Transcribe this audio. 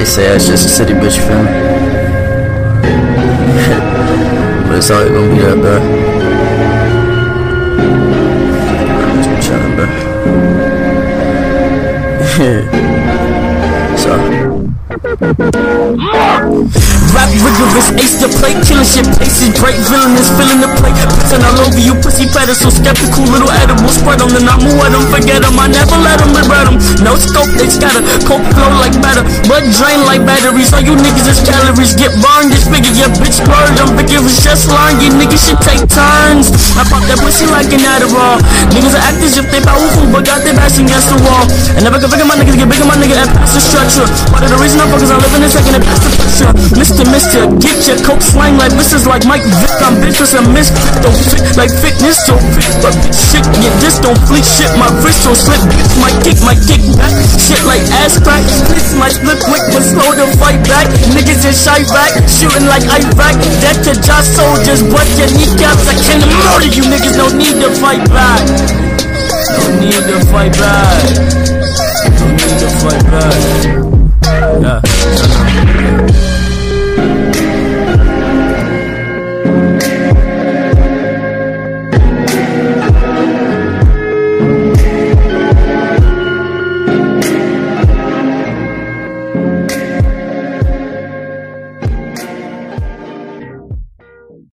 They say it's just a city bitch film. but it's always gonna be that bad. I'm trying, bro. so. Rigorous, ace the plate, killing shit, paces break, villainous, filling the plate. Pissing all over you, pussy so skeptical, little edible, spread them, then I move at them, forget them, I never let them regret them. No scope, they scatter, coke flow like batter, blood drain like batteries. All you niggas is calories, get burned, this bigger, yeah, bitch splurge. I'm it's just line, you niggas should take turns. I pop that pussy like an Adderall. Niggas are actors if they powerful, but got their bashing against the wall. And never can figure my niggas get bigger, my nigga, and pass the structure. Part of the reason I'm focused on living in second and the. Mister, get your coke slang like this is like Mike Vick. I'm vicious and miss don't fit like fitness, so fit. But shit, yeah, this don't fleek shit. My wrist don't slip, bitch. My kick, my kick back. Shit like ass crack. This my flip quick, but slow to fight back. Niggas is shy back, shooting like Iraq. Dead to just soldiers, but your kneecaps. I can murder you niggas. Don't need to fight back. Don't need to fight back. Don't need to fight back.